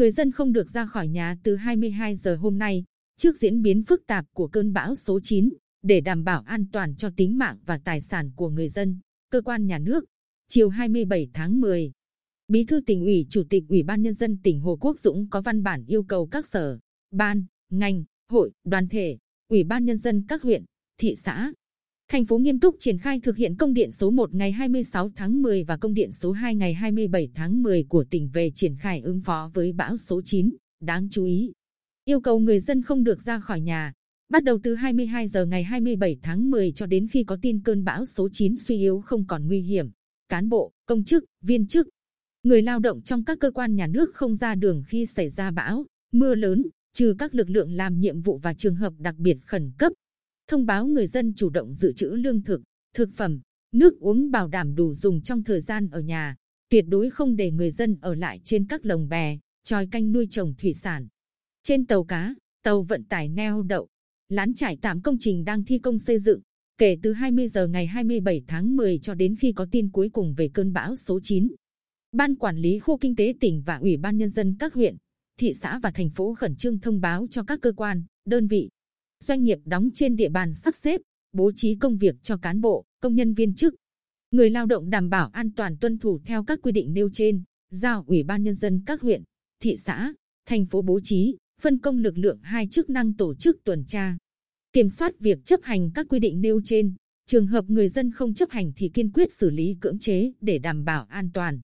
Người dân không được ra khỏi nhà từ 22 giờ hôm nay, trước diễn biến phức tạp của cơn bão số 9, để đảm bảo an toàn cho tính mạng và tài sản của người dân, cơ quan nhà nước. Chiều 27 tháng 10, Bí thư tỉnh ủy, Chủ tịch Ủy ban nhân dân tỉnh Hồ Quốc Dũng có văn bản yêu cầu các sở, ban, ngành, hội, đoàn thể, Ủy ban nhân dân các huyện, thị xã, thành phố nghiêm túc triển khai thực hiện công điện số 1 ngày 26 tháng 10 và công điện số 2 ngày 27 tháng 10 của tỉnh về triển khai ứng phó với bão số 9. Đáng chú ý, yêu cầu người dân không được ra khỏi nhà, bắt đầu từ 22 giờ ngày 27 tháng 10 cho đến khi có tin cơn bão số 9 suy yếu không còn nguy hiểm. Cán bộ, công chức, viên chức, người lao động trong các cơ quan nhà nước không ra đường khi xảy ra bão, mưa lớn, trừ các lực lượng làm nhiệm vụ và trường hợp đặc biệt khẩn cấp. Thông báo người dân chủ động dự trữ lương thực, thực phẩm, nước uống bảo đảm đủ dùng trong thời gian ở nhà. Tuyệt đối không để người dân ở lại trên các lồng bè, tròi canh nuôi trồng thủy sản. Trên tàu cá, tàu vận tải neo đậu, lán trải tạm công trình đang thi công xây dựng. Kể từ 20 giờ ngày 27 tháng 10 cho đến khi có tin cuối cùng về cơn bão số 9. Ban quản lý khu kinh tế tỉnh và Ủy ban Nhân dân các huyện, thị xã và thành phố khẩn trương thông báo cho các cơ quan, đơn vị, doanh nghiệp đóng trên địa bàn sắp xếp, bố trí công việc cho cán bộ, công nhân viên chức. Người lao động đảm bảo an toàn tuân thủ theo các quy định nêu trên, giao Ủy ban Nhân dân các huyện, thị xã, thành phố bố trí, phân công lực lượng hai chức năng tổ chức tuần tra, kiểm soát việc chấp hành các quy định nêu trên. Trường hợp người dân không chấp hành thì kiên quyết xử lý cưỡng chế để đảm bảo an toàn.